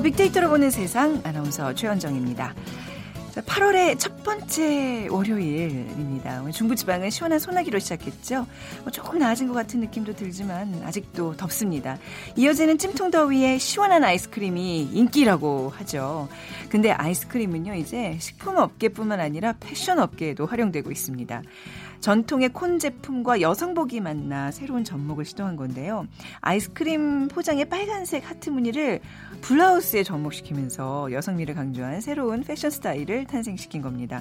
빅데이터로 보는 세상 아나운서 최현정입니다. 8월의 첫 번째 월요일입니다. 중부지방은 시원한 소나기로 시작했죠. 뭐 조금 나아진 것 같은 느낌도 들지만 아직도 덥습니다. 이어지는 찜통더위에 시원한 아이스크림이 인기라고 하죠. 근데 아이스크림은요, 이제 식품업계뿐만 아니라 패션업계에도 활용되고 있습니다. 전통의 콘 제품과 여성복이 만나 새로운 접목을 시도한 건데요. 아이스크림 포장의 빨간색 하트 무늬를 블라우스에 접목시키면서 여성미를 강조한 새로운 패션 스타일을 탄생시킨 겁니다.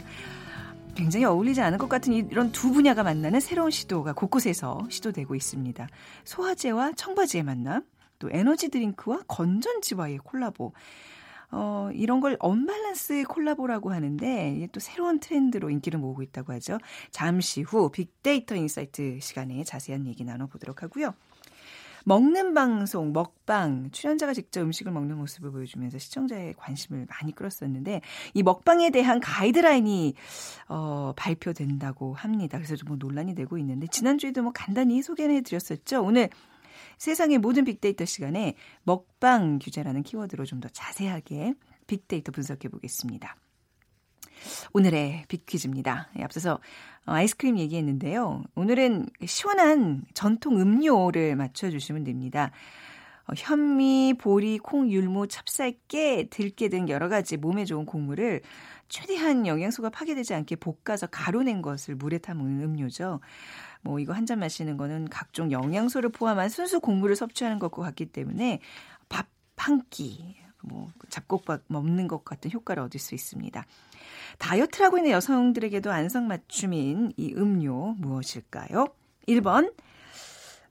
굉장히 어울리지 않을 것 같은 이런 두 분야가 만나는 새로운 시도가 곳곳에서 시도되고 있습니다. 소화제와 청바지의 만남, 또 에너지 드링크와 건전지와의 콜라보. 어, 이런 걸 언밸런스 콜라보라고 하는데 이게 또 새로운 트렌드로 인기를 모으고 있다고 하죠. 잠시 후 빅데이터 insight 시간에 자세한 얘기 나눠보도록 하고요. 먹는 방송, 먹방, 출연자가 직접 음식을 먹는 모습을 보여주면서 시청자의 관심을 많이 끌었었는데, 이 먹방에 대한 가이드라인이, 어, 발표된다고 합니다. 그래서 좀 뭐 논란이 되고 있는데, 지난주에도 뭐 간단히 소개를 해드렸었죠. 오늘 세상의 모든 빅데이터 시간에 먹방 규제라는 키워드로 좀 더 자세하게 빅데이터 분석해 보겠습니다. 오늘의 빅퀴즈입니다. 예, 앞서서 아이스크림 얘기했는데요. 오늘은 시원한 전통 음료를 맞춰주시면 됩니다. 어, 현미, 보리, 콩, 율무, 찹쌀, 깨, 들깨 등 여러 가지 몸에 좋은 곡물을 최대한 영양소가 파괴되지 않게 볶아서 가루낸 것을 물에 타 먹는 음료죠. 뭐 이거 한 잔 마시는 거는 각종 영양소를 포함한 순수 곡물을 섭취하는 것과 같기 때문에 밥 한 끼, 뭐 잡곡밥 먹는 것 같은 효과를 얻을 수 있습니다. 다이어트를 하고 있는 여성들에게도 안성맞춤인 이 음료 무엇일까요? 1번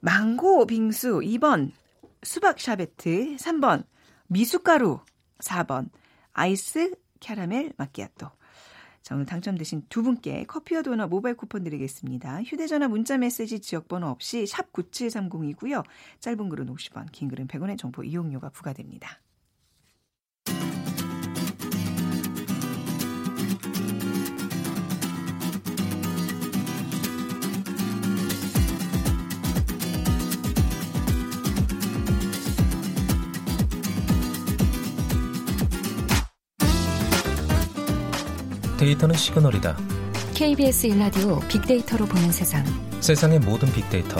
망고 빙수, 2번 수박 샤베트, 3번 미숫가루, 4번 아이스 캐러멜 마끼아또. 자, 오늘 당첨되신 두 분께 커피와 도넛 모바일 쿠폰 드리겠습니다. 휴대전화 문자 메시지 지역번호 없이 샵 9730이고요. 짧은 글은 50원, 긴 글은 100원의 정보 이용료가 부과됩니다. 데이터는 시그널이다. KBS 일라디오 빅데이터로 보는 세상. 세상의 모든 빅데이터.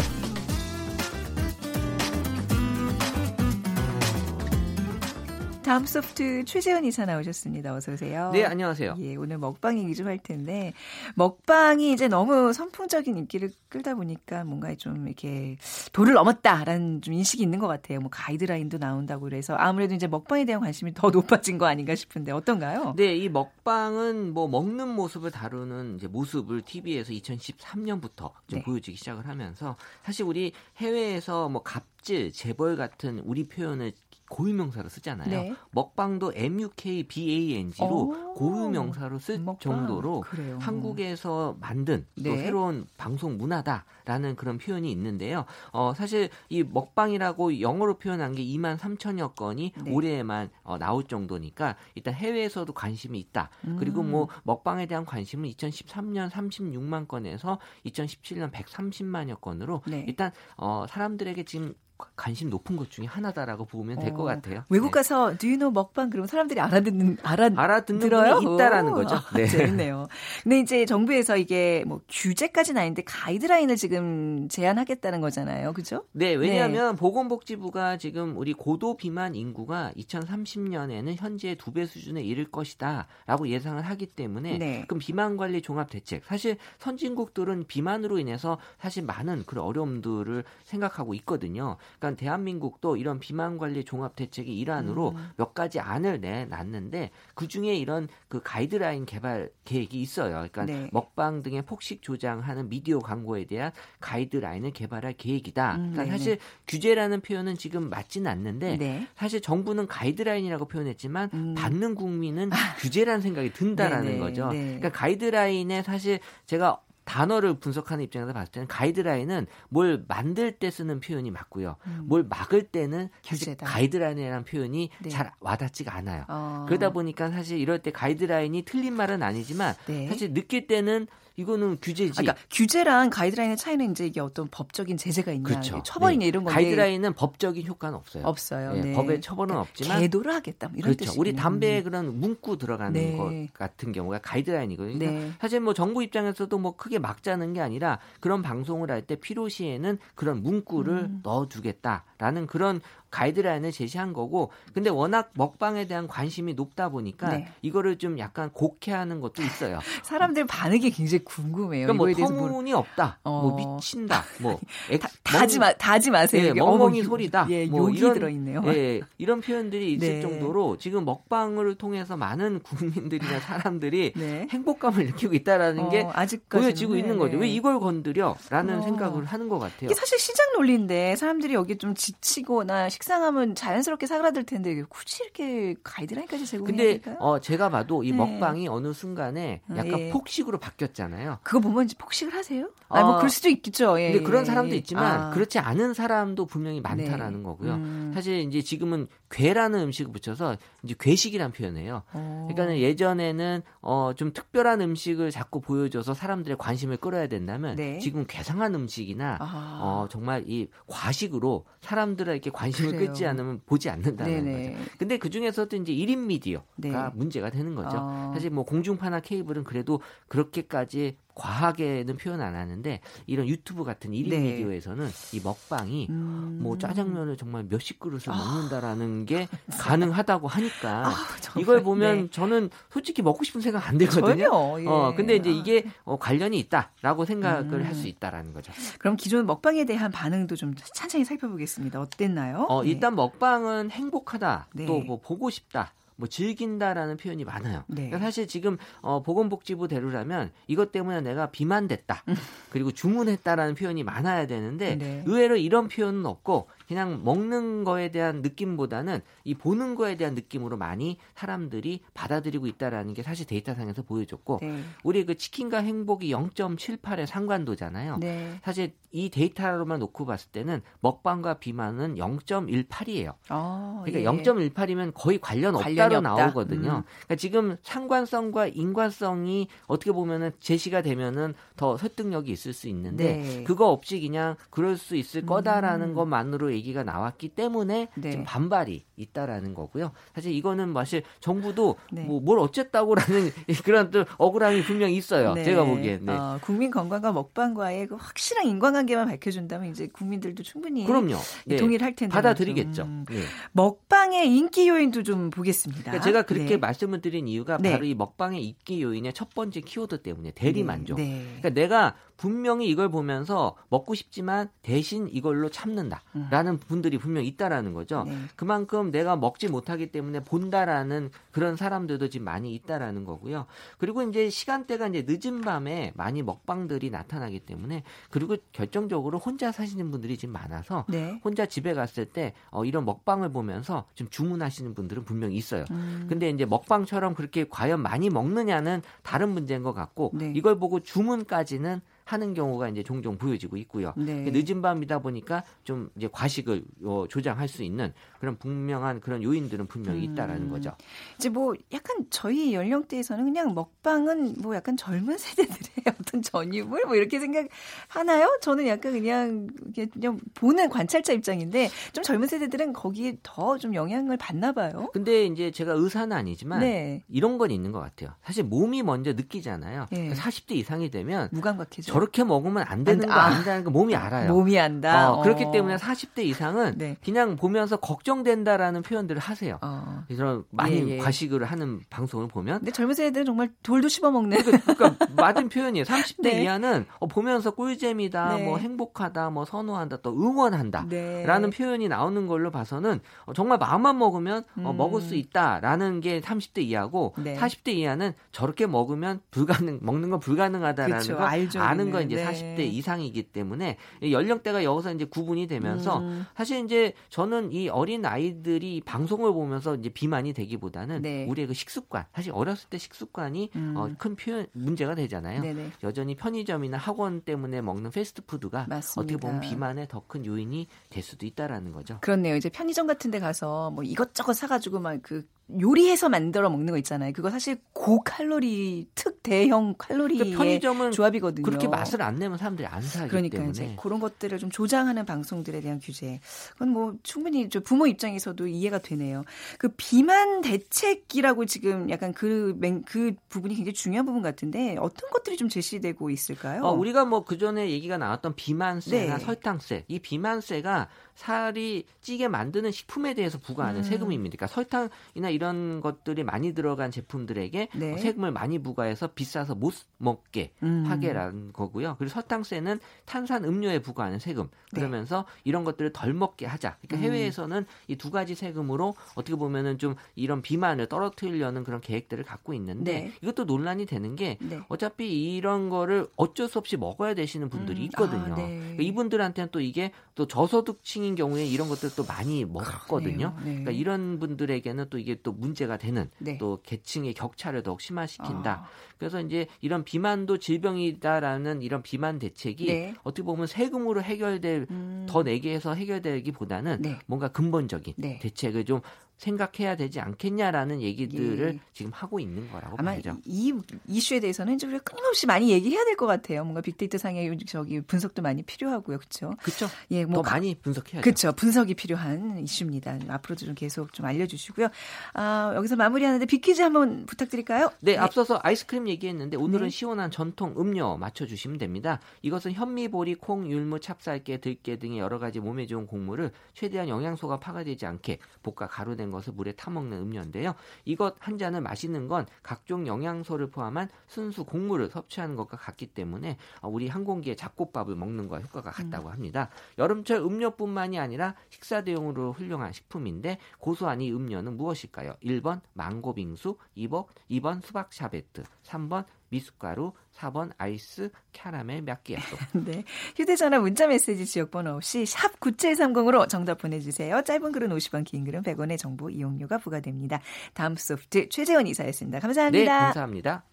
다음 소프트 최재현 이사 나오셨습니다. 어서 오세요. 네, 안녕하세요. 예, 오늘 먹방 얘기 좀 할 텐데 먹방이 이제 너무 선풍적인 인기를 끌다 보니까 뭔가 좀 이렇게 도를 넘었다라는 좀 인식이 있는 것 같아요. 뭐 가이드라인도 나온다고 그래서 아무래도 이제 먹방에 대한 관심이 더 높아진 거 아닌가 싶은데 어떤가요? 네, 이 먹방은 뭐 먹는 모습을 다루는 이제 모습을 TV에서 2013년부터 네. 보여지기 시작을 하면서 사실 우리 해외에서 뭐 갑질, 재벌 같은 우리 표현을 고유명사로 쓰잖아요. 네. 먹방도 MUKBANG로 고유명사로 쓸 먹방. 정도로 그래요. 한국에서 만든 네. 또 새로운 방송 문화다라는 그런 표현이 있는데요. 어, 사실 이 먹방이라고 영어로 표현한 게 2만 3천여 건이 네. 올해에만 어, 나올 정도니까 일단 해외에서도 관심이 있다. 음. 그리고 뭐 먹방에 대한 관심은 2013년 36만 건에서 2017년 130만여 건으로 네. 일단 어, 사람들에게 지금 관심 높은 것 중에 하나다라고 보면 될것 어, 같아요. 외국 네. 가서 do you know 먹방 그러면 사람들이 알아듣는 알아 알아듣는 분이 있다라는 거죠. 네. 재밌네요. 근데 이제 정부에서 이게 뭐 규제까지는 아닌데 가이드라인을 지금 제안하겠다는 거잖아요. 그죠? 네, 왜냐하면 네. 보건복지부가 지금 우리 고도 비만 인구가 2030년에는 현재 두 배 수준에 이를 것이다라고 예상을 하기 때문에 네. 그럼 비만 관리 종합 대책 사실 선진국들은 비만으로 인해서 사실 많은 그런 어려움들을 생각하고 있거든요. 그러니까 대한민국도 이런 비만 관리 종합 대책의 일환으로 음. 몇 가지 안을 내놨는데 그 중에 이런 그 가이드라인 개발 계획이 있어요. 그러니까 네. 먹방 등의 폭식 조장하는 미디어 광고에 대한 가이드라인을 개발할 계획이다. 음, 그러니까 사실 규제라는 표현은 지금 맞지는 않는데 네. 사실 정부는 가이드라인이라고 표현했지만 음. 받는 국민은 규제라는 생각이 든다라는 네네. 거죠. 네. 그러니까 가이드라인에 사실 제가 단어를 분석하는 입장에서 봤을 때는 가이드라인은 뭘 만들 때 쓰는 표현이 맞고요. 음. 뭘 막을 때는 사실 가이드라인이라는 표현이 네. 잘 와닿지가 않아요. 어. 그러다 보니까 사실 이럴 때 가이드라인이 틀린 말은 아니지만 네. 사실 느낄 때는 이거는 규제지. 그러니까 규제랑 가이드라인의 차이는 이제 이게 어떤 법적인 제재가 있냐, 그렇죠. 처벌이냐 네. 이런 건데 가이드라인은 법적인 효과는 없어요. 없어요. 네. 네. 법의 처벌은 그러니까 없지만 계도를 하겠다 뭐 이런 그렇죠. 우리 담배에 그런 문구 들어가는 네. 것 같은 경우가 가이드라인이거든요. 그러니까 사실 뭐 정부 입장에서도 뭐 크게 막자는 게 아니라 그런 방송을 할 때 필요시에는 그런 문구를 음. 넣어두겠다라는 그런 가이드라인을 제시한 거고 근데 워낙 먹방에 대한 관심이 높다 보니까 네. 이거를 좀 약간 곡해하는 것도 있어요. 사람들 반응이 굉장히 궁금해요. 그러니까 뭐 터무니 없다, 뭐 어. 뭐 미친다, 뭐 다, 다지 마 다지 마세요. 예, 멍멍이 소리다. 예, 뭐 이런 들어있네요. 예, 이런 표현들이 있을 네. 정도로 지금 먹방을 통해서 많은 국민들이나 사람들이 네. 행복감을 느끼고 있다라는 어, 게 보여지고 있는 거죠. 왜 네. 이걸 건드려?라는 어. 생각을 하는 것 같아요. 이게 사실 시장 논리인데 사람들이 여기 좀 지치거나 식상하면 자연스럽게 사그라들 텐데 굳이 이렇게 가이드라인까지 제공해야 근데 될까요? 어 제가 봐도 이 네. 먹방이 어느 순간에 아, 약간 예. 폭식으로 바뀌었잖아요. 그거 보면 폭식을 하세요? 아, 뭐 어, 그럴 수도 있겠죠. 예, 근데 그런 예, 사람도 예. 있지만 아. 그렇지 않은 사람도 분명히 많다라는 네. 거고요. 음. 사실 이제 지금은 괴라는 음식을 붙여서 이제 괴식이란 표현이에요. 어. 그러니까 예전에는 어 좀 특별한 음식을 자꾸 보여줘서 사람들의 관심을 끌어야 된다면 네. 지금 괴상한 음식이나 아. 어 정말 이 과식으로 사람들에게 관심을 그래요. 끌지 않으면 보지 않는다는 네네. 거죠. 근데 그 중에서도 이제 1인 미디어가 네. 문제가 되는 거죠. 아. 사실 뭐 공중파나 케이블은 그래도 그렇게까지 과하게는 표현 안 하는데 이런 유튜브 같은 1인 네. 미디어에서는 이 먹방이 음... 뭐 짜장면을 정말 몇십 그릇을 아... 먹는다라는 게 가능하다고 하니까 아, 이걸 보면 네. 저는 솔직히 먹고 싶은 생각 안 들거든요. 전혀, 예. 어 근데 이제 이게 어, 관련이 있다라고 생각을 음... 할수 있다라는 거죠. 그럼 기존 먹방에 대한 반응도 좀 찬찬히 살펴보겠습니다. 어땠나요? 어 네. 일단 먹방은 행복하다. 네. 또뭐 보고 싶다. 뭐 즐긴다라는 표현이 많아요. 네. 그러니까 사실 지금 어, 보건복지부 대로라면 이것 때문에 내가 비만됐다. 음. 그리고 주문했다라는 표현이 많아야 되는데 네. 의외로 이런 표현은 없고 그냥 먹는 거에 대한 느낌보다는 이 보는 거에 대한 느낌으로 많이 사람들이 받아들이고 있다라는 게 사실 데이터상에서 보여줬고 네. 우리 그 치킨과 행복이 0.78의 상관도잖아요. 네. 사실 이 데이터로만 놓고 봤을 때는 먹방과 비만은 0.18이에요. 아, 그러니까 예. 0.18이면 거의 관련 없다로 없다. 나오거든요. 음. 그러니까 지금 상관성과 인과성이 어떻게 보면은 제시가 되면은 더 설득력이 있을 수 있는데 네. 그거 없이 그냥 그럴 수 있을 거다라는 음. 것만으로 얘기가 나왔기 때문에 네. 지금 반발이 있다라는 거고요. 사실 이거는 사실 정부도 네. 뭐뭘 어쨌다고라는 그런 또 억울함이 분명히 있어요. 네. 제가 보기엔. 네. 어, 국민 건강과 먹방과의 그 확실한 인과관계만 밝혀준다면 이제 국민들도 충분히 그럼요. 네. 동의를 할 텐데 받아들이겠죠. 음. 네. 먹방의 인기 요인도 좀 보겠습니다. 그러니까 제가 그렇게 네. 말씀을 드린 이유가 바로 이 먹방의 인기 요인의 첫 번째 키워드 때문에 대리 만족. 그러니까 내가 분명히 이걸 보면서 먹고 싶지만 대신 이걸로 참는다라는 음. 분들이 분명 있다라는 거죠. 네. 그만큼 내가 먹지 못하기 때문에 본다라는 그런 사람들도 지금 많이 있다라는 거고요. 그리고 이제 시간대가 이제 늦은 밤에 많이 먹방들이 나타나기 때문에 그리고 결정적으로 혼자 사시는 분들이 지금 많아서 네. 혼자 집에 갔을 때 어, 이런 먹방을 보면서 좀 주문하시는 분들은 분명히 있어요. 음. 근데 이제 먹방처럼 그렇게 과연 많이 먹느냐는 다른 문제인 것 같고 네. 이걸 보고 주문까지는 하는 경우가 이제 종종 보여지고 있고요. 네. 늦은 밤이다 보니까 좀 이제 과식을 어, 조장할 수 있는 그런 분명한 그런 요인들은 분명히 있다라는 음. 거죠. 이제 뭐 약간 저희 연령대에서는 그냥 먹방은 뭐 약간 젊은 세대들의 어떤 전유물 뭐 이렇게 생각하나요? 저는 약간 그냥 그냥 보는 관찰자 입장인데 좀 젊은 세대들은 거기에 더 좀 영향을 받나 봐요. 근데 이제 제가 의사는 아니지만 네. 이런 건 있는 것 같아요. 사실 몸이 먼저 느끼잖아요. 네. 40대 이상이 되면 무감각해져. 저렇게 먹으면 안 되는 거 아, 안다는 거 몸이 알아요. 몸이 안다. 어, 그렇기 어. 때문에 40대 이상은 네. 그냥 보면서 걱정된다라는 표현들을 하세요. 어. 그래서 많이 예, 예. 과식을 하는 방송을 보면. 근데 젊은 세대들은 정말 돌도 씹어 먹는. 그러니까, 그러니까 맞은 표현이에요. 30대 네. 이하는 어, 보면서 꿀잼이다, 네. 뭐 행복하다, 뭐 선호한다, 또 응원한다. 네. 라는 표현이 나오는 걸로 봐서는 어, 정말 마음만 먹으면 어, 음. 먹을 수 있다라는 게 30대 이하고 40대 이하는 저렇게 먹으면 불가능 먹는 건 불가능하다라는 그쵸, 거 알죠, 아는 건 이제 네. 40대 이상이기 때문에 연령대가 여기서 이제 구분이 되면서 음. 사실 이제 저는 이 어린 아이들이 방송을 보면서 이제 비만이 되기보다는 네. 우리의 그 식습관 사실 어렸을 때 식습관이 음. 어, 큰 표현 문제가 되잖아요. 네네. 여전히 편의점이나 학원 때문에 먹는 패스트푸드가 맞습니다. 어떻게 보면 비만의 더 큰 요인이 될 수도 있다라는 거죠. 그렇네요. 이제 편의점 같은 데 가서 뭐 이것저것 사가지고 막 그 요리해서 만들어 먹는 거 있잖아요. 그거 사실 고칼로리 특 대형 칼로리 그러니까 편의점은 조합이거든요. 그렇게 맛을 안 내면 사람들이 안 사기 그러니까 때문에 이제 그런 것들을 좀 조장하는 방송들에 대한 규제. 그건 뭐 충분히 저 부모 입장에서도 이해가 되네요. 그 비만 대책이라고 지금 약간 그, 그 부분이 굉장히 중요한 부분 같은데 어떤 것들이 좀 제시되고 있을까요? 어, 우리가 뭐 그 전에 얘기가 나왔던 비만세나 네. 설탕세, 이 비만세가 살이 찌게 만드는 식품에 대해서 부과하는 음. 세금입니다. 그러니까 설탕이나 이런 것들이 많이 들어간 제품들에게 네. 세금을 많이 부과해서 비싸서 못 먹게 음. 하게라는 거고요. 그리고 설탕세는 탄산 음료에 부과하는 세금. 네. 그러면서 네. 이런 것들을 덜 먹게 하자. 그러니까 음. 해외에서는 이 두 가지 세금으로 어떻게 보면은 좀 이런 비만을 떨어뜨리려는 그런 계획들을 갖고 있는데 네. 이것도 논란이 되는 게 네. 어차피 이런 거를 어쩔 수 없이 먹어야 되시는 분들이 음. 있거든요. 아, 네. 그러니까 이분들한테는 또 이게 또 저소득층인 경우에 이런 것들도 많이 먹거든요. 네. 그러니까 이런 분들에게는 또 이게 또 문제가 되는 네. 또 계층의 격차를 더욱 심화시킨다. 아. 그래서 이제 이런 비만도 질병이다라는 이런 비만 대책이 네. 어떻게 보면 세금으로 해결될 음. 더 내게 해서 해결되기보다는 네. 뭔가 근본적인 네. 대책을 좀 생각해야 되지 않겠냐라는 얘기들을 예. 지금 하고 있는 거라고 아마 봐야죠. 이 이슈에 대해서는 좀 끊임없이 많이 얘기해야 될 것 같아요. 뭔가 빅데이터 상의 저기 분석도 많이 필요하고요, 그렇죠? 그렇죠. 예, 뭐 더 많이 분석해야죠. 그렇죠. 분석이 필요한 이슈입니다. 앞으로도 좀 계속 좀 알려주시고요. 아, 여기서 마무리하는데 빅퀴즈 한번 부탁드릴까요? 네, 네. 앞서서 아이스크림 얘기했는데 오늘은 네. 시원한 전통 음료 맞춰주시면 됩니다. 이것은 현미, 보리, 콩, 율무, 찹쌀깨, 들깨 등의 여러 가지 몸에 좋은 곡물을 최대한 영양소가 파괴되지 않게 볶아 가루된 된 것을 물에 타먹는 음료인데요. 이것 한 잔을 마시는 건 각종 영양소를 포함한 순수 곡물을 섭취하는 것과 같기 때문에 우리 한 공기의 잡곡밥을 먹는 것과 효과가 같다고 음. 합니다. 여름철 음료뿐만이 아니라 식사 대용으로 훌륭한 식품인데 고소한 이 음료는 무엇일까요? 1번 망고 빙수, 2번, 2번 수박 샤베트, 3번 미숫가루, 4번 아이스 캐러멜 몇개야또 네. 휴대전화 문자메시지 지역번호 없이 샵 9730으로 정답 보내주세요. 짧은 글은 50원, 긴 글은 100원의 정보 이용료가 부과됩니다. 다음 소프트 최재원 이사였습니다. 감사합니다. 네, 감사합니다.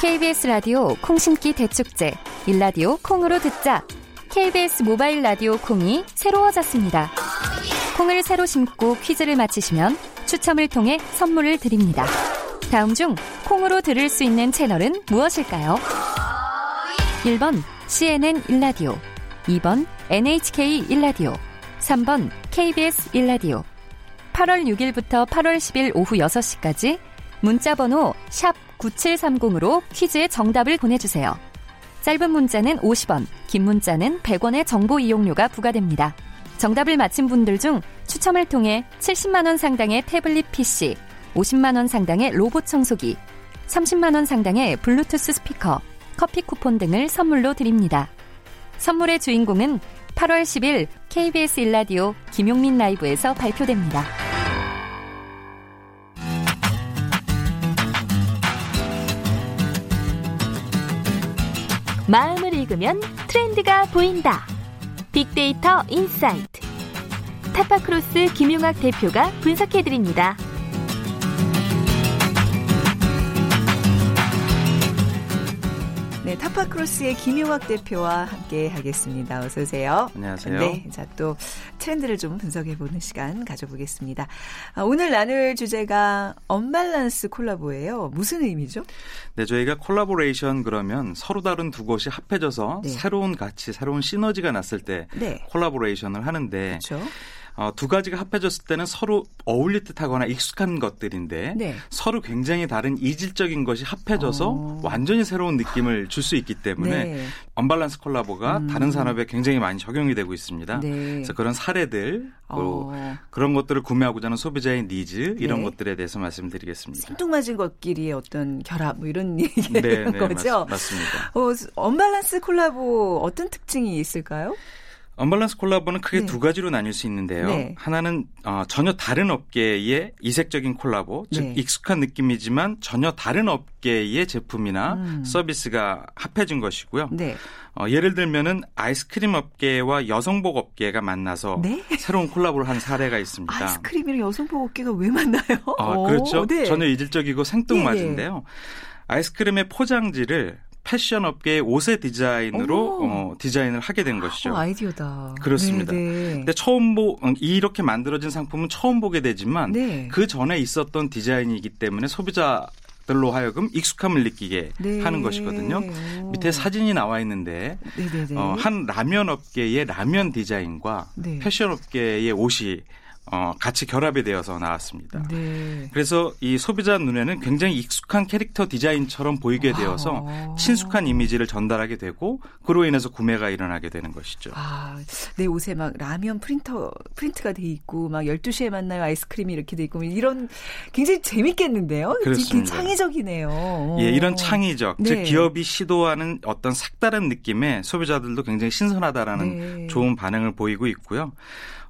KBS 라디오 콩심기 대축제 일라디오 콩으로 듣자 KBS 모바일 라디오 콩이 새로워졌습니다. 콩을 새로 심고 퀴즈를 맞히시면 추첨을 통해 선물을 드립니다. 다음 중 콩으로 들을 수 있는 채널은 무엇일까요? 1번 CNN 일라디오 2번 NHK 일라디오 3번 KBS 일라디오 8월 6일부터 8월 10일 오후 6시까지 문자 번호 샵 9730으로 퀴즈의 정답을 보내주세요. 짧은 문자는 50원, 긴 문자는 100원의 정보 이용료가 부과됩니다. 정답을 맞힌 분들 중 추첨을 통해 70만원 상당의 태블릿 PC, 50만 원 상당의 로봇 청소기, 30만 원 상당의 블루투스 스피커, 커피 쿠폰 등을 선물로 드립니다. 선물의 주인공은 8월 10일 KBS 일라디오 김용민 라이브에서 발표됩니다. 마음을 읽으면 트렌드가 보인다. 빅데이터 insight. 타파크로스 김용학 대표가 분석해드립니다. 네, 타파크로스의 김용학 대표와 함께 하겠습니다. 어서 오세요. 안녕하세요. 네, 자 또 트렌드를 좀 분석해 보는 시간 가져보겠습니다. 아, 오늘 나눌 주제가 언밸런스 콜라보예요. 무슨 의미죠? 네, 저희가 콜라보레이션 그러면 서로 다른 두 곳이 합해져서 네. 새로운 가치, 새로운 시너지가 났을 때 네. 콜라보레이션을 하는데 그렇죠. 어, 두 가지가 합해졌을 때는 서로 어울릴 듯하거나 익숙한 것들인데 네. 서로 굉장히 다른 이질적인 것이 합해져서 어. 완전히 새로운 느낌을 줄 수 있기 때문에 네. 언밸런스 콜라보가 음. 다른 산업에 굉장히 많이 적용이 되고 있습니다. 네. 그래서 그런 사례들 또 어. 그런 것들을 구매하고자 하는 소비자의 니즈 이런 네. 것들에 대해서 말씀드리겠습니다. 생뚱맞은 것끼리의 어떤 결합 뭐 이런 얘기인 네, 네, 거죠. 맞, 습니다 어, 언밸런스 콜라보 어떤 특징이 있을까요? 언밸런스 콜라보는 크게 네. 두 가지로 나뉠 수 있는데요. 네. 하나는 어, 전혀 다른 업계의 이색적인 콜라보, 즉 네. 익숙한 느낌이지만 전혀 다른 업계의 제품이나 음. 서비스가 합해진 것이고요. 네. 어, 예를 들면은 아이스크림 업계와 여성복 업계가 만나서 네? 새로운 콜라보를 한 사례가 있습니다. 아이스크림이랑 여성복 업계가 왜 만나요? 어, 그렇죠. 네. 전혀 이질적이고 생뚱맞은데요. 아이스크림의 포장지를 패션 업계의 옷의 디자인으로 어, 디자인을 하게 된 것이죠. 어, 아이디어다. 그렇습니다. 네네. 네. 근데 처음 보 어, 이렇게 만들어진 상품은 처음 보게 되지만 네. 그 전에 있었던 디자인이기 때문에 소비자 들로 하여금 익숙함을 느끼게 네. 하는 것이거든요. 밑에 사진이 나와 있는데 어, 한 라면 업계의 라면 디자인과 네. 패션 업계의 옷이 어, 같이 결합이 되어서 나왔습니다. 네. 그래서 이 소비자 눈에는 굉장히 익숙한 캐릭터 디자인처럼 보이게 되어서 아. 친숙한 이미지를 전달하게 되고 그로 인해서 구매가 일어나게 되는 것이죠. 아, 내 옷에 막 라면 프린터 프린트가 돼 있고 막 12시에 만나요 아이스크림이 이렇게 돼 있고 이런 굉장히 재밌겠는데요. 그렇습니다. 창의적이네요. 예, 이런 창의적, 네. 즉 기업이 시도하는 어떤 색다른 느낌에 소비자들도 굉장히 신선하다라는 네. 좋은 반응을 보이고 있고요.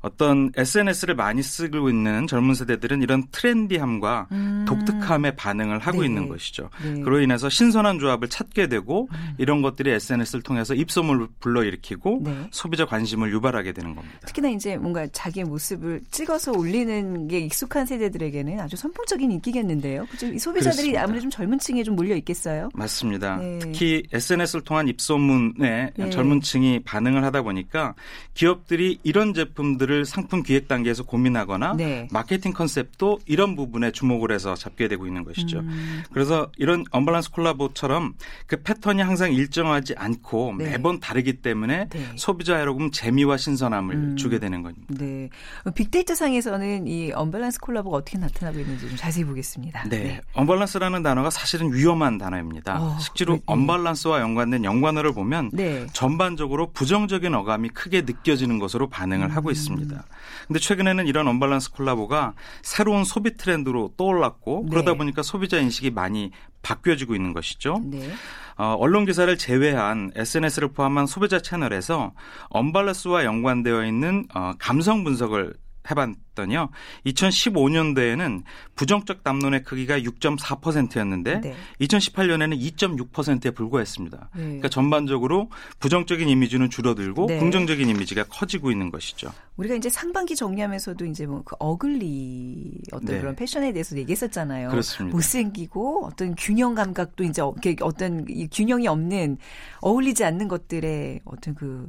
어떤 SNS를 많이 쓰고 있는 젊은 세대들은 이런 트렌디함과 음. 독특함에 반응을 하고 네. 있는 것이죠. 네. 그로 인해서 신선한 조합을 찾게 되고 음. 이런 것들이 SNS를 통해서 입소문을 불러일으키고 네. 소비자 관심을 유발하게 되는 겁니다. 특히나 이제 뭔가 자기의 모습을 찍어서 올리는 게 익숙한 세대들에게는 아주 선풍적인 인기겠는데요. 이 소비자들이 그렇습니다. 아무래도 좀 젊은 층에 좀 몰려 있겠어요. 맞습니다. 네. 특히 SNS를 통한 입소문에 네. 젊은 층이 반응을 하다 보니까 기업들이 이런 제품들 부분들을 상품 기획 단계에서 고민하거나 네. 마케팅 컨셉도 이런 부분에 주목을 해서 잡게 되고 있는 것이죠. 음. 그래서 이런 언밸런스 콜라보처럼 그 패턴이 항상 일정하지 않고 네. 매번 다르기 때문에 네. 소비자 여러분 재미와 신선함을 음. 주게 되는 겁니다. 네. 빅데이터 상에서는 이 언밸런스 콜라보가 어떻게 나타나고 있는지 좀 자세히 보겠습니다. 네. 네. 언밸런스라는 단어가 사실은 위험한 단어입니다. 어, 실제로 네. 언밸런스와 연관된 연관어를 보면 네. 전반적으로 부정적인 어감이 크게 느껴지는 것으로 반응을 음. 하고 있습니다. 있습니다. 근데 최근에는 이런 언밸런스 콜라보가 새로운 소비 트렌드로 떠올랐고 네. 그러다 보니까 소비자 인식이 많이 바뀌어지고 있는 것이죠. 네. 어, 언론 기사를 제외한 SNS를 포함한 소비자 채널에서 언밸런스와 연관되어 있는 어, 감성 분석을 해봤 더니요. 2015년도에는 부정적 담론의 크기가 6.4%였는데 네. 2018년에는 2.6%에 불과했습니다. 네. 그러니까 전반적으로 부정적인 이미지는 줄어들고 네. 긍정적인 이미지가 커지고 있는 것이죠. 우리가 이제 상반기 정리하면서도 이제 뭐 그 어글리 어떤 네. 그런 패션에 대해서 얘기했었잖아요. 그렇습니다. 못생기고 어떤 균형 감각도 이제 어떤 균형이 없는 어울리지 않는 것들의 어떤 그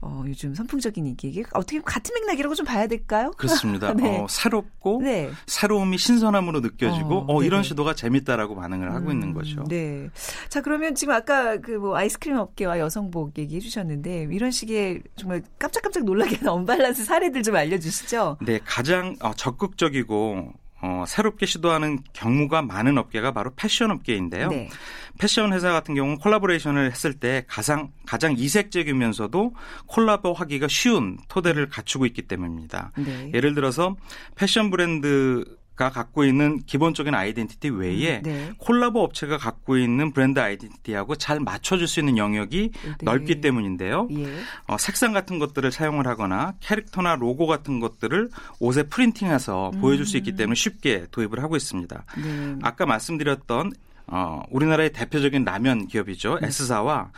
어, 요즘 선풍적인 인기 어떻게 같은 맥락이라고 좀 봐야 될까요? 그렇습니다. 네. 어, 새롭고 네. 새로움이 신선함으로 느껴지고 어, 어 이런 시도가 재밌다라고 반응을 하고 음, 있는 거죠. 네. 자 그러면 지금 아까 그 뭐 아이스크림 업계와 여성복 얘기해 주셨는데 이런 식의 정말 깜짝깜짝 놀라게 하는 언밸런스 사례들 좀 알려주시죠. 네, 가장 어, 적극적이고 어, 새롭게 시도하는 경우가 많은 업계가 바로 패션 업계인데요. 네. 패션 회사 같은 경우는 콜라보레이션을 했을 때 가장 가장 이색적이면서도 콜라보하기가 쉬운 토대를 갖추고 있기 때문입니다. 네. 예를 들어서 패션 브랜드 가 갖고 있는 기본적인 아이덴티티 외에 음, 네. 콜라보 업체가 갖고 있는 브랜드 아이덴티티하고 잘 맞춰줄 수 있는 영역이 네. 넓기 때문인데요. 예. 어, 색상 같은 것들을 사용을 하거나 캐릭터나 로고 같은 것들을 옷에 프린팅해서 음. 보여줄 수 있기 때문에 쉽게 도입을 하고 있습니다. 네. 아까 말씀드렸던 어, 우리나라의 대표적인 라면 기업이죠. 네. S사와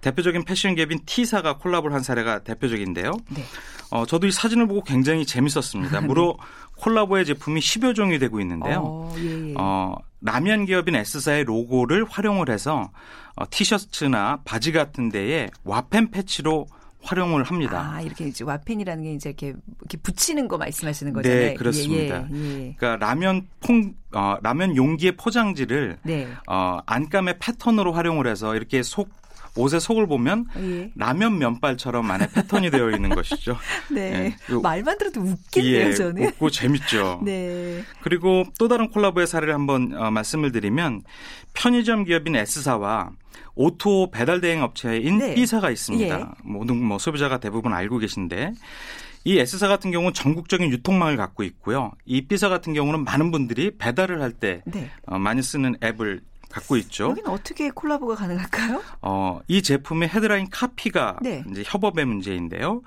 대표적인 패션 기업인 T사가 콜라보를 한 사례가 대표적인데요. 네. 어, 저도 이 사진을 보고 굉장히 재밌었습니다. 무려 콜라보의 제품이 10여 종이 되고 있는데요. 어, 예, 예. 어, 라면 기업인 S사의 로고를 활용을 해서 어, 티셔츠나 바지 같은 데에 와펜 패치로 활용을 합니다. 아, 이렇게 이제 와펜이라는 게 이제 이렇게, 이렇게 붙이는 거 말씀하시는 거잖아요. 네, 그렇습니다. 예, 예, 예. 그러니까 라면 퐁, 어, 라면 용기의 포장지를 네. 어, 안감의 패턴으로 활용을 해서 이렇게 속 옷의 속을 보면 예. 라면 면발처럼 안에 패턴이 되어 있는 것이죠. 네. 네. 말만 들어도 웃긴데요, 예, 저는. 웃고 재밌죠. 네. 그리고 또 다른 콜라보의 사례를 한번 어, 말씀을 드리면 편의점 기업인 S사와 O2O 배달 대행 업체인 네. B사가 있습니다. 예. 모든 뭐 소비자가 대부분 알고 계신데 이 S사 같은 경우는 전국적인 유통망을 갖고 있고요. 이 B사 같은 경우는 많은 분들이 배달을 할때 네. 어, 많이 쓰는 앱을 갖고 있죠. 여기는 어떻게 콜라보가 가능할까요? 어, 이 제품의 헤드라인 카피가 네. 이제 협업의 문제인데요.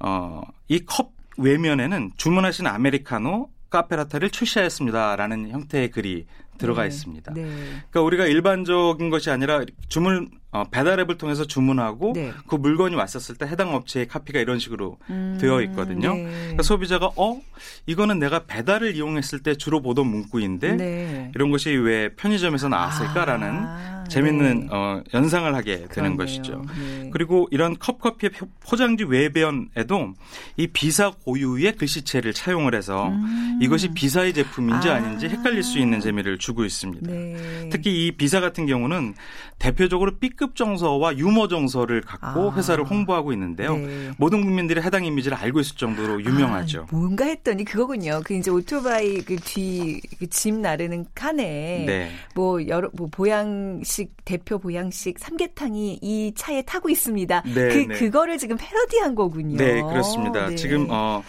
어, 이 컵 외면에는 주문하신 아메리카노 카페라테를 출시하였습니다라는 형태의 글이 들어가 네. 있습니다. 네. 그러니까 우리가 일반적인 것이 아니라 주문 어, 배달 앱을 통해서 주문하고 네. 그 물건이 왔었을 때 해당 업체의 카피가 이런 식으로 음, 되어 있거든요. 네. 그러니까 소비자가 어 이거는 내가 배달을 이용했을 때 주로 보던 문구인데 네. 이런 것이 왜 편의점에서 나왔을까라는 아. 재밌는 네. 어, 연상을 하게 되는 그렇네요. 것이죠. 네. 그리고 이런 컵커피의 포장지 외변에도 이 비사 고유의 글씨체를 차용을 해서 음. 이것이 비사의 제품인지 아. 닌지 헷갈릴 수 있는 재미를 주고 있습니다. 네. 특히 이 비사 같은 경우는 대표적으로 B급 정서와 유머 정서를 갖고 아. 회사를 홍보하고 있는데요. 네. 모든 국민들이 해당 이미지를 알고 있을 정도로 유명하죠. 아, 뭔가 했더니 그거군요. 그 이제 오토바이 그 뒤짐 그 나르는 칸에 네. 뭐 여러 뭐 보양식 대표 보양식 삼계탕이 이 차에 타고 있습니다. 네, 그 네. 그거를 지금 패러디한 거군요. 네, 그렇습니다. 네. 지금 어.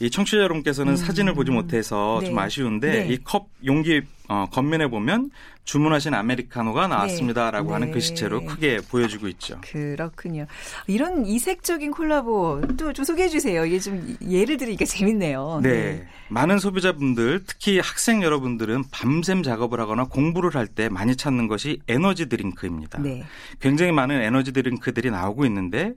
이 청취자 여러분께서는 음. 사진을 보지 못해서 네. 좀 아쉬운데 네. 이컵 용기 어, 겉면에 보면 주문하신 아메리카노가 나왔습니다라고 네. 하는 글씨체로 그 크게 보여지고 있죠. 그렇군요. 이런 이색적인 콜라보 또 좀 소개해 주세요. 이게 좀 예를 들으니까 재밌네요. 네. 네. 많은 소비자분들, 특히 학생 여러분들은 밤샘 작업을 하거나 공부를 할 때 많이 찾는 것이 에너지 드링크입니다. 네. 굉장히 많은 에너지 드링크들이 나오고 있는데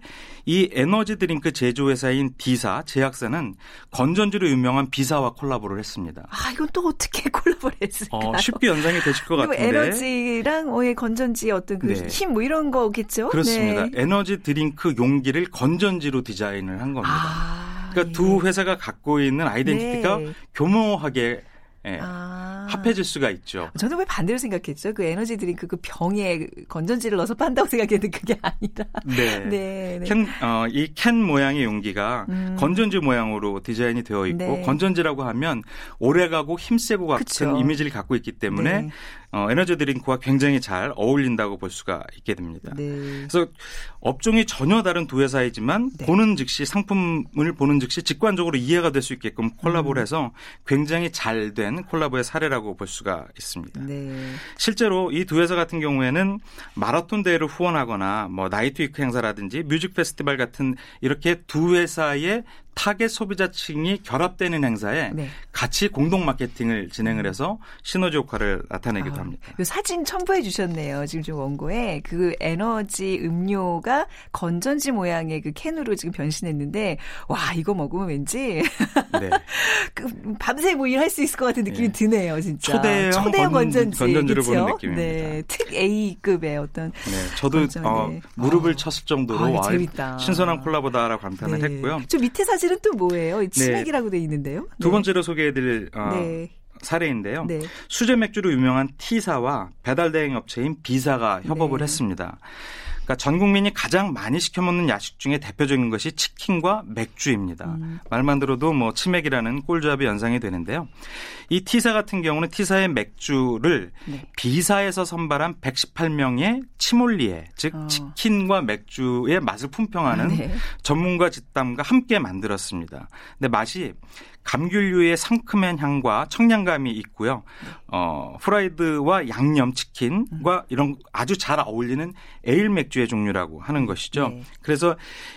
이 에너지 드링크 제조회사인 D사 제약사는 건전지로 유명한 B사와 콜라보를 했습니다. 아, 이건 또 어떻게 콜라보를 했을까요? 어, 쉽게 연상이 되실 것 같은데. 에너지랑 어, 예, 건전지 어떤 그 힘 뭐 네. 이런 거겠죠? 그렇습니다. 네. 에너지 드링크 용기를 건전지로 디자인을 한 겁니다. 아, 그러니까 예. 두 회사가 갖고 있는 아이덴티티가 네. 교묘하게 예, 아. 합해질 수가 있죠. 저는 왜 반대로 생각했죠? 그 에너지 드링크 그 병에 건전지를 넣어서 판다고 생각했는데 그게 아니라. 네. 네, 네. 캔, 어, 이 캔 모양의 용기가 음. 건전지 모양으로 디자인이 되어 있고 네. 건전지라고 하면 오래가고 힘세고 같은 그쵸. 이미지를 갖고 있기 때문에 네. 어, 에너지 드링크와 굉장히 잘 어울린다고 볼 수가 있게 됩니다. 네. 그래서 업종이 전혀 다른 두 회사이지만 네. 보는 즉시 상품을 보는 즉시 직관적으로 이해가 될 수 있게끔 콜라보를 음. 해서 굉장히 잘 된 콜라보의 사례라고 볼 수가 있습니다. 네. 실제로 이 두 회사 같은 경우에는 마라톤 대회를 후원하거나 뭐 night walk 행사라든지 뮤직 페스티벌 같은 이렇게 두 회사의 타겟 소비자층이 결합되는 행사에 네. 같이 공동 마케팅을 진행을 해서 시너지 효과를 나타내기도 아, 합니다. 사진 첨부해 주셨네요. 지금 좀 원고에 그 에너지 음료가 건전지 모양의 그 캔으로 지금 변신했는데 와 이거 먹으면 왠지 네. 그 밤새 뭐 일할 수 있을 것 같은 느낌이 네. 드네요, 진짜. 초대형, 초대형 건전지, 건전지를 그쵸? 보는 느낌입니다. 네, 특 A급의 어떤. 네, 저도 어, 무릎을 어. 쳤을 정도로 아, 와, 신선한 콜라보다라고 감탄을 네. 했고요. 저 밑에 사진 사실은 또 뭐예요? 네. 치맥이라고 돼 있는데요. 두 번째로 소개해드릴 어, 네. 사례인데요. 네. 수제 맥주로 유명한 T사와 배달 대행 업체인 B사가 협업을 네. 했습니다. 그러니까 전 국민이 가장 많이 시켜 먹는 야식 중에 대표적인 것이 치킨과 맥주입니다. 음. 말만 들어도 뭐 치맥이라는 꿀조합이 연상이 되는데요. 이 T사 같은 경우는 T사의 맥주를 네. B사에서 선발한 118명의 치몰리에 즉 어. 치킨과 맥주의 맛을 품평하는 네. 전문가 집담과 함께 만들었습니다. 근데 맛이 감귤류의 상큼한 향과 청량감이 있고요. 어, 프라이드와 양념 치킨과 이런 아주 잘 어울리는 에일 맥주의 종류라고 하는 것이죠. 네. 그래서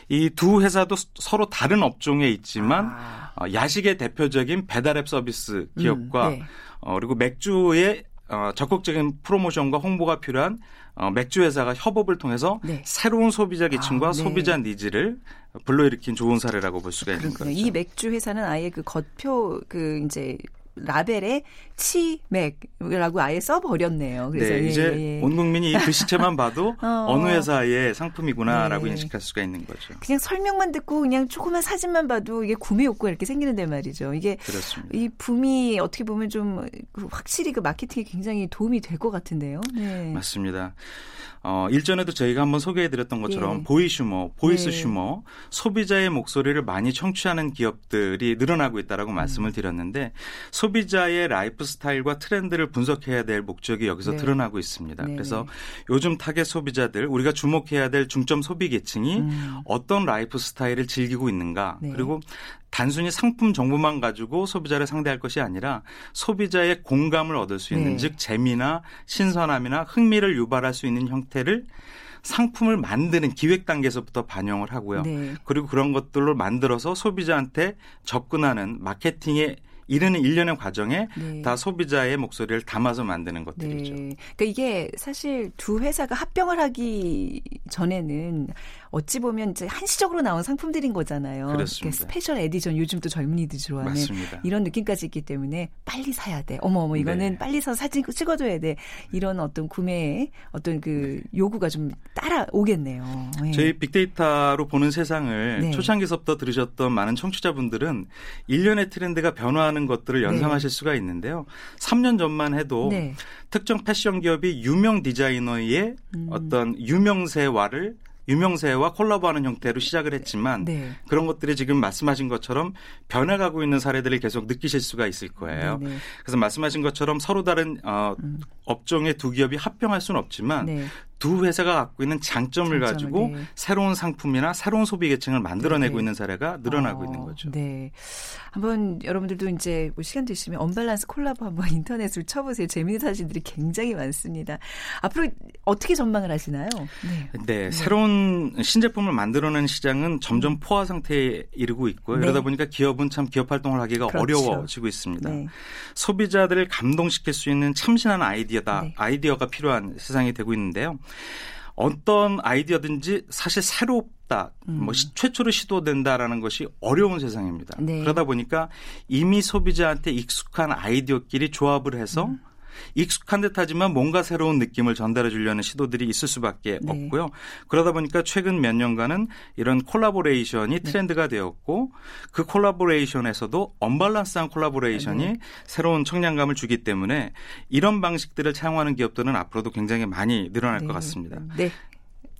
이 두 회사도 서로 다른 업종에 있지만 아. 어, 야식의 대표적인 배달앱 서비스 기업과 음, 네. 어, 그리고 맥주의 어, 적극적인 프로모션과 홍보가 필요한 어, 맥주 회사가 협업을 통해서 네. 새로운 소비자 계층과 아, 네. 소비자 니즈를 불러일으킨 좋은 사례라고 볼 수가 있는 거죠. 이 맥주 회사는 아예 그 겉표 그 이제 라벨에 치맥이라고 아예 써버렸네요. 그래서 네, 이제 예, 예. 온 국민이 이 글씨체만 봐도 어. 느 회사의 상품이구나라고 네. 인식할 수가 있는 거죠. 그냥 설명만 듣고 그냥 조그만 사진만 봐도 이게 구매 욕구가 이렇게 생기는데 말이죠. 이게 그렇습니다. 이 붐이 어떻게 보면 좀 확실히 그 마케팅에 굉장히 도움이 될 것 같은데요. 네. 맞습니다. 어, 일전에도 저희가 한번 소개해드렸던 것처럼 예. 보이슈머, 보이스슈머, 네. 소비자의 목소리를 많이 청취하는 기업들이 늘어나고 있다라고 음. 말씀을 드렸는데 소비자의 라이프 스타일과 트렌드를 분석해야 될 목적이 여기서 네. 드러나고 있습니다. 네. 그래서 요즘 타겟 소비자들 우리가 주목해야 될 중점 소비 계층이 음. 어떤 라이프 스타일을 즐기고 있는가 네. 그리고 단순히 상품 정보만 가지고 소비자를 상대할 것이 아니라 소비자의 공감을 얻을 수 있는 네. 즉 재미나 신선함이나 흥미를 유발할 수 있는 형태를 상품을 만드는 기획 단계에서부터 반영을 하고요. 네. 그리고 그런 것들로 만들어서 소비자한테 접근하는 마케팅에 이르는 일련의 과정에 네. 다 소비자의 목소리를 담아서 만드는 것들이죠. 네. 그러니까 이게 사실 두 회사가 합병을 하기 전에는 어찌 보면 이제 한시적으로 나온 상품들인 거잖아요. 그렇습니다. special edition 요즘 또 젊은이들 좋아하는 맞습니다. 이런 느낌까지 있기 때문에 빨리 사야 돼. 어머 어머 이거는 네. 빨리 사서 사진 찍어줘야 돼. 이런 어떤 구매의 어떤 그 요구가 좀 따라오겠네요. 네. 저희 빅데이터로 보는 세상을 네. 초창기서부터 들으셨던 많은 청취자분들은 일련의 트렌드가 변화하는 것들을 네. 연상하실 수가 있는데요. 3년 전만 해도 네. 특정 패션 기업이 유명 디자이너의 음. 어떤 유명세화를 유명세와 콜라보하는 형태로 시작을 했지만 네. 그런 것들이 지금 말씀하신 것처럼 변해가고 있는 사례들을 계속 느끼실 수가 있을 거예요. 네, 네. 그래서 말씀하신 것처럼 서로 다른 어, 음. 업종의 두 기업이 합병할 수는 없지만 네. 두 회사가 갖고 있는 장점을, 장점을 가지고 네. 새로운 상품이나 새로운 소비 계층을 만들어내고 네. 있는 사례가 늘어나고 어, 있는 거죠. 네. 한번 여러분들도 이제 뭐 시간 되시면 언밸런스 콜라보 한번 인터넷을 쳐보세요. 재미있는 사진들이 굉장히 많습니다. 앞으로 어떻게 전망을 하시나요? 네. 네. 네. 새로운 신제품을 만들어내는 시장은 점점 음. 포화 상태에 이르고 있고요. 네. 그러다 보니까 기업은 참 기업 활동을 하기가 그렇죠. 어려워지고 있습니다. 네. 소비자들을 감동시킬 수 있는 참신한 아이디어다. 아이디어가 필요한 세상이 되고 있는데요. 어떤 아이디어든지 사실 새롭다, 음. 뭐 최초로 시도된다라는 것이 어려운 세상입니다. 네. 그러다 보니까 이미 소비자한테 익숙한 아이디어끼리 조합을 해서 음. 익숙한 듯하지만 뭔가 새로운 느낌을 전달해 주려는 시도들이 있을 수밖에 네. 없고요. 그러다 보니까 최근 몇 년간은 이런 콜라보레이션이 네. 트렌드가 되었고 그 콜라보레이션에서도 언밸런스한 콜라보레이션이 네. 새로운 청량감을 주기 때문에 이런 방식들을 차용하는 기업들은 앞으로도 굉장히 많이 늘어날 것 네. 같습니다. 네.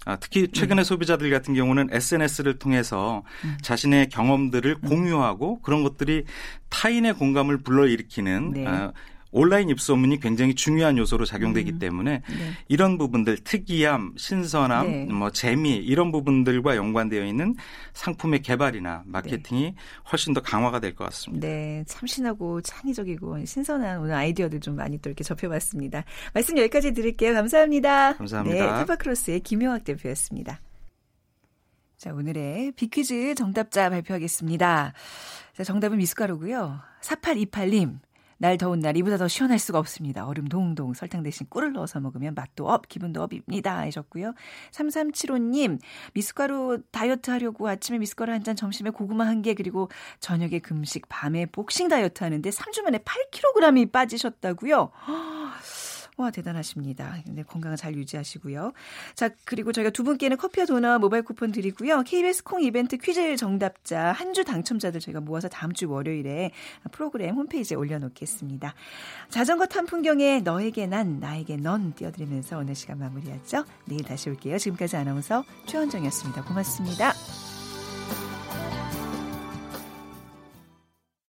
아, 특히 최근에 네. 소비자들 같은 경우는 SNS를 통해서 음. 자신의 경험들을 음. 공유하고 그런 것들이 타인의 공감을 불러일으키는 네. 아, 온라인 입소문이 굉장히 중요한 요소로 작용되기 음. 때문에 네. 이런 부분들 특이함, 신선함, 네. 뭐 재미 이런 부분들과 연관되어 있는 상품의 개발이나 마케팅이 네. 훨씬 더 강화가 될 것 같습니다. 네, 참신하고 창의적이고 신선한 오늘 아이디어들 좀 많이 또 이렇게 접해봤습니다. 말씀 여기까지 드릴게요. 감사합니다. 감사합니다. 네, 타파크로스의 김용학 대표였습니다. 자, 오늘의 비퀴즈 정답자 발표하겠습니다. 자, 정답은 미숫가루고요. 4828님. 날 더운 날 이보다 더 시원할 수가 없습니다. 얼음 동동 설탕 대신 꿀을 넣어서 먹으면 맛도 up, 기분도 up입니다. 하셨고요. 3375님 미숫가루 다이어트 하려고 아침에 미숫가루 한 잔, 점심에 고구마 한 개, 그리고 저녁에 금식, 밤에 복싱 다이어트 하는데 3주 만에 8kg이 빠지셨다고요. 와, 대단하십니다. 네, 건강 잘 유지하시고요. 자, 그리고 저희가 두 분께는 커피와 도넛 모바일 쿠폰 드리고요. KBS 콩 이벤트 퀴즈 정답자 한 주 당첨자들 저희가 모아서 다음 주 월요일에 프로그램 홈페이지에 올려놓겠습니다. 자전거 탄 풍경에 너에게 난, 나에게 넌 띄워드리면서 오늘 시간 마무리하죠. 내일 다시 올게요. 지금까지 아나운서 최원정이었습니다. 고맙습니다.